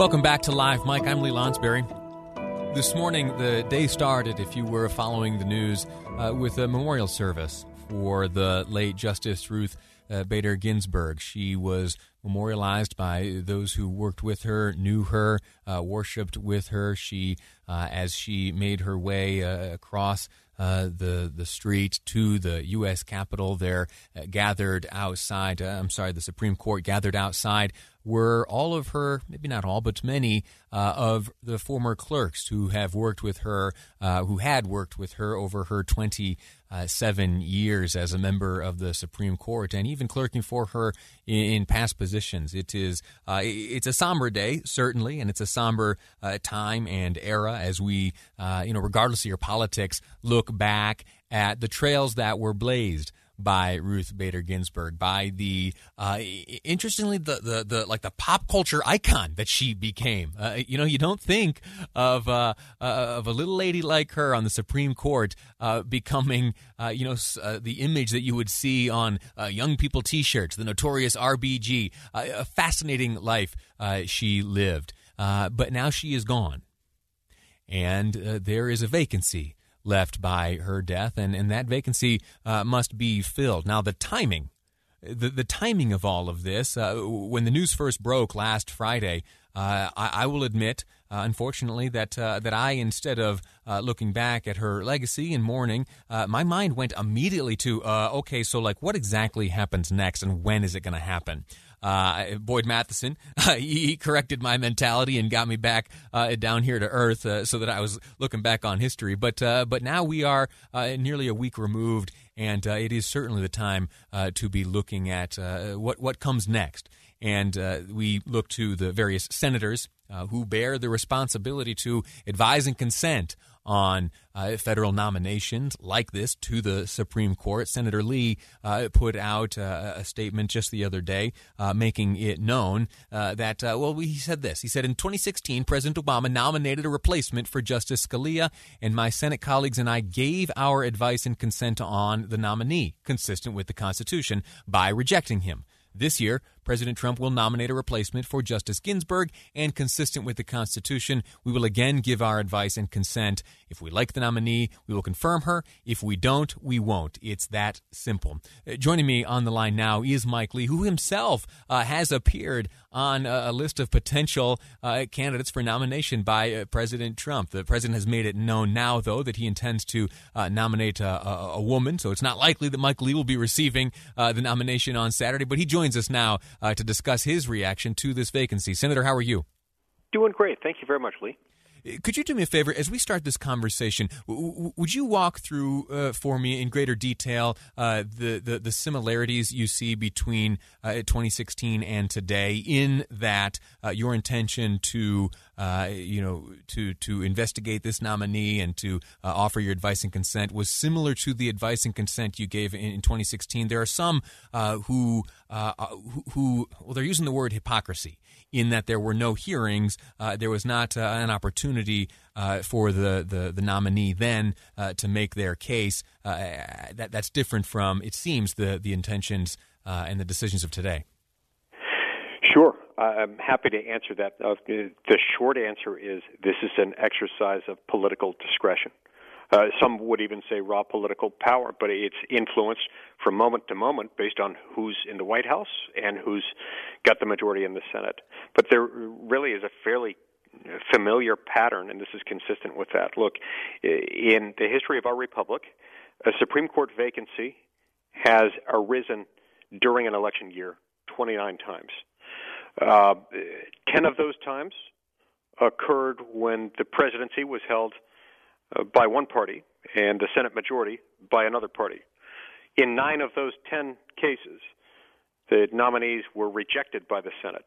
Welcome back to Live Mic. I'm Lee Lonsberry. This morning, the day started, if you were following the news, uh, with a memorial service for the late Justice Ruth uh, Bader Ginsburg. She was memorialized by those who worked with her, knew her, uh, worshipped with her. She, uh, as she made her way uh, across uh, the the street to the U.S. Capitol, there uh, gathered outside. I'm sorry, the Supreme Court gathered outside were all of her, maybe not all, but many uh, of the former clerks who have worked with her, uh, who had worked with her over her 27 years as a member of the Supreme Court, and even clerking for her in, in past positions. It is uh, it's a somber day, certainly, and it's a somber uh, time and era as we, uh, you know, regardless of your politics, look back at the trails that were blazed by Ruth Bader Ginsburg, by the uh, interestingly the, the the like the pop culture icon that she became. Uh, you know, you don't think of uh, uh of a little lady like her on the Supreme Court uh, becoming uh, you know the image that you would see on young people T-shirts, the notorious RBG. a fascinating life she lived, but now she is gone, and there is a vacancy left by her death, and, and that vacancy uh, must be filled. Now, the timing, the, the timing of all of this, uh, when the news first broke last Friday, uh, I, I, will admit, uh, unfortunately, that uh, that I, instead of uh, looking back at her legacy and mourning, uh, my mind went immediately to, okay, so like, what exactly happens next, and when is it going to happen? Uh, Boyd Matheson, uh, he corrected my mentality and got me back uh, down here to earth uh, so that I was looking back on history. But uh, but now we are uh, nearly a week removed, and it is certainly the time to be looking at what what comes next. And we look to the various senators who bear the responsibility to advise and consent on uh, federal nominations like this to the Supreme Court. Senator Lee uh, put out uh, a statement just the other day uh, making it known uh, that, uh, well, he said this. He said, In 2016, President Obama nominated a replacement for Justice Scalia, and my Senate colleagues and I gave our advice and consent on the nominee, consistent with the Constitution, by rejecting him. This year, President Trump will nominate a replacement for Justice Ginsburg, and consistent with the Constitution, we will again give our advice and consent. If we like the nominee, we will confirm her. If we don't, we won't. It's that simple. Uh, joining me on the line now is Mike Lee, who himself uh, has appeared on a, a list of potential uh, candidates for nomination by uh, President Trump. The president has made it known now, though, that he intends to uh, nominate a, a, a, woman, so it's not likely that Mike Lee will be receiving uh, the nomination on Saturday, but he joins us now uh, to discuss his reaction to this vacancy. Senator, how are you? Doing great. Thank you very much, Lee. Could you do me a favor as we start this conversation? W- would you walk through uh, for me in greater detail uh, the, the, the similarities you see between uh, 2016 and today? In that uh, your intention to uh, you know to to investigate this nominee and to uh, offer your advice and consent was similar to the advice and consent you gave in, in 2016. There are some who, who who well they're using the word hypocrisy in that there were no hearings. There was not an opportunity uh, for the, the, the, nominee then uh, to make their case. Uh, that, that's different from, it seems, the, the intentions uh, and the decisions of today. Sure. I'm happy to answer that. the short answer is this is an exercise of political discretion. Uh, some would even say raw political power, but it's influenced from moment to moment based on who's in the White House and who's got the majority in the Senate. But there really is a fairly familiar pattern, and this is consistent with that. Look, in the history of our republic, a Supreme Court vacancy has arisen during an election year 29 times. Uh, 10 of those times occurred when the presidency was held uh, by one party and the Senate majority by another party. In nine of those ten cases, the nominees were rejected by the Senate,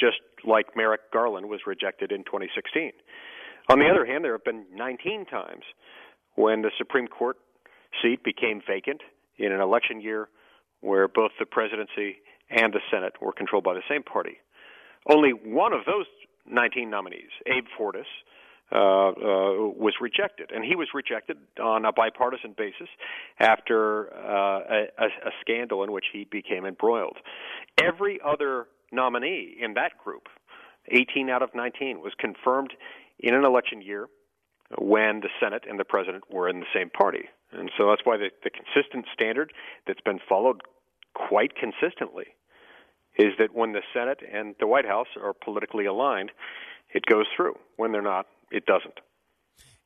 just like Merrick Garland was rejected in 2016. On the other hand, there have been 19 times when the Supreme Court seat became vacant in an election year where both the presidency and the Senate were controlled by the same party. Only one of those 19 nominees, Abe Fortas, uh, uh, was rejected, and he was rejected on a bipartisan basis after uh, a, a scandal in which he became embroiled. Every other nominee in that group 18 out of 19 was confirmed in an election year when the Senate and the president were in the same party. And so that's why the, the consistent standard that's been followed quite consistently is that when the Senate and the White House are politically aligned, it goes through. When they're not, it doesn't.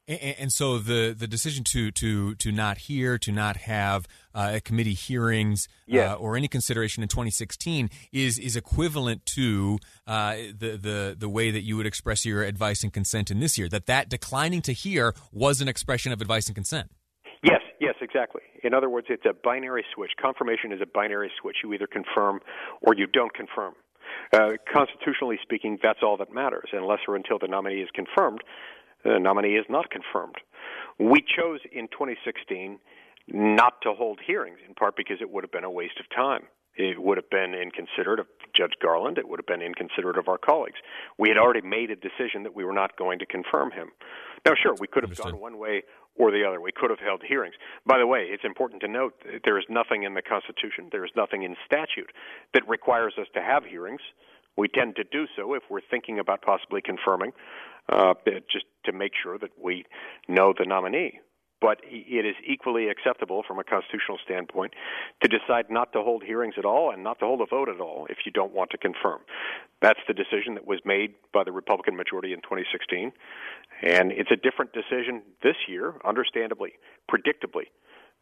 And, and so the, the decision to, to, to not hear, to not have uh, committee hearings yeah. uh, or any consideration in 2016 is is equivalent to uh, the, the the way that you would express your advice and consent in this year. That that declining to hear was an expression of advice and consent. Yes, yes, exactly. In other words, it's a binary switch. Confirmation is a binary switch. You either confirm or you don't confirm. Uh, constitutionally speaking, that's all that matters. Unless or until the nominee is confirmed, the nominee is not confirmed. We chose in 2016 not to hold hearings, in part because it would have been a waste of time. It would have been inconsiderate of Judge Garland. It would have been inconsiderate of our colleagues. We had already made a decision that we were not going to confirm him. Now, sure, we could have Understood. gone one way or the other. We could have held hearings. By the way, it's important to note that there is nothing in the Constitution, there is nothing in statute that requires us to have hearings. We tend to do so if we're thinking about possibly confirming, uh, just to make sure that we know the nominee. But it is equally acceptable from a constitutional standpoint to decide not to hold hearings at all and not to hold a vote at all if you don't want to confirm. That's the decision that was made by the Republican majority in 2016. And it's a different decision this year, understandably, predictably,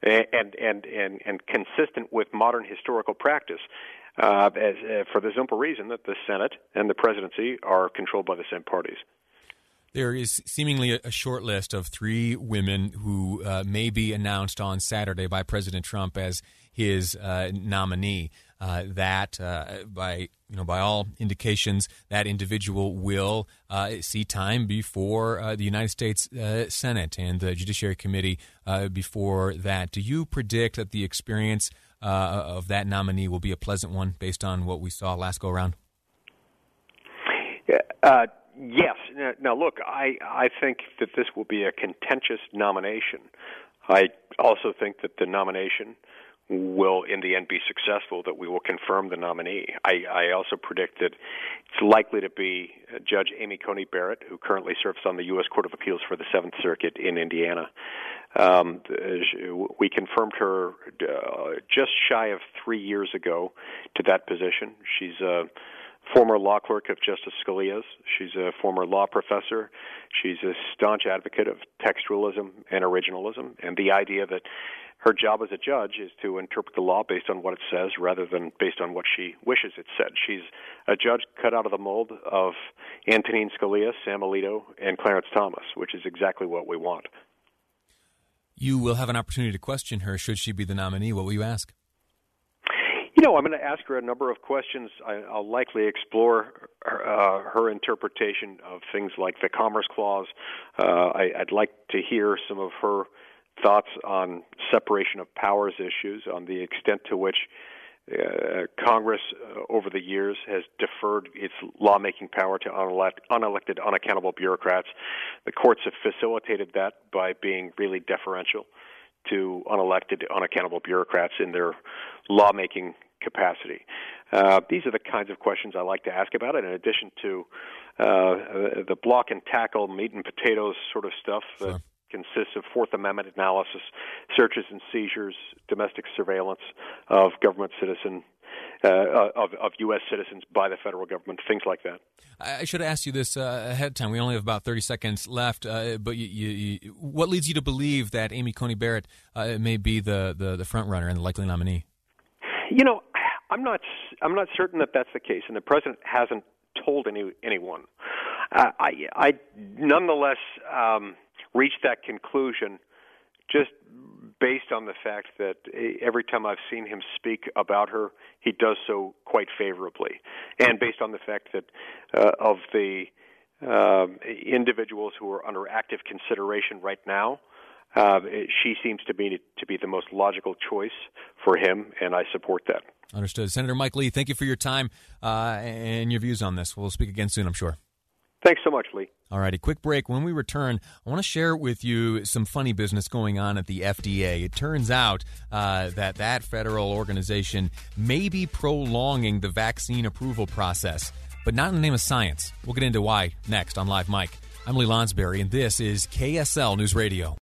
and, and, and, and consistent with modern historical practice. Uh, as, uh, for the simple reason that the Senate and the presidency are controlled by the same parties. There is seemingly a short list of three women who uh, may be announced on Saturday by President Trump as his uh, nominee. Uh, that, uh, by you know, by all indications, that individual will uh, see time before uh, the United States Senate and the Judiciary Committee before that. Do you predict that the experience of that nominee will be a pleasant one, based on what we saw last go around? Uh, yes. Now, look, I I think that this will be a contentious nomination. I also think that the nomination will, in the end, be successful. That we will confirm the nominee. I, I also predict that it's likely to be Judge Amy Coney Barrett, who currently serves on the U.S. Court of Appeals for the Seventh Circuit in Indiana. Um, we confirmed her uh, just shy of three years ago to that position. She's a former law clerk of Justice Scalia's. She's a former law professor. She's a staunch advocate of textualism and originalism, and the idea that her job as a judge is to interpret the law based on what it says rather than based on what she wishes it said. She's a judge cut out of the mold of Antonin Scalia, Sam Alito, and Clarence Thomas, which is exactly what we want. You will have an opportunity to question her should she be the nominee. What will you ask? Know, I'm going to ask her a number of questions. I, will likely explore her, uh, her, interpretation of things like the Commerce Clause. Uh, I, would like to hear some of her thoughts on separation of powers issues, on the extent to which uh, Congress uh, over the years has deferred its lawmaking power to unelect, unelected, unaccountable bureaucrats. The courts have facilitated that by being really deferential to unelected, unaccountable bureaucrats in their lawmaking capacity. Uh, these are the kinds of questions I like to ask about it, in addition to uh, the block and tackle, meat and potatoes sort of stuff that consists of Fourth Amendment analysis, searches and seizures, domestic surveillance of government citizen. Uh, of, of U.S. citizens by the federal government, things like that. I should have asked you this uh, ahead of time. We only have about 30 seconds left, uh, but you, you, you, what leads you to believe that Amy Coney Barrett uh, may be the, the, the front runner and the likely nominee? You know, I'm not I'm not certain that that's the case, and the president hasn't told any anyone. Uh, I I nonetheless um, reached that conclusion just based on the fact that every time I've seen him speak about her, he does so quite favorably, and based on the fact that uh, of the um, individuals who are under active consideration right now, uh, she seems to be to be the most logical choice for him, and I support that. Understood. Senator Mike Lee, thank you for your time uh, and your views on this. We'll speak again soon, I'm sure. Thanks so much, Lee. All righty, quick break. When we return, I want to share with you some funny business going on at the FDA. It turns out uh, that that federal organization may be prolonging the vaccine approval process. but not in the name of science. We'll get into why next on Live Mic. I'm Lee Lonsberry, and this is KSL News Radio.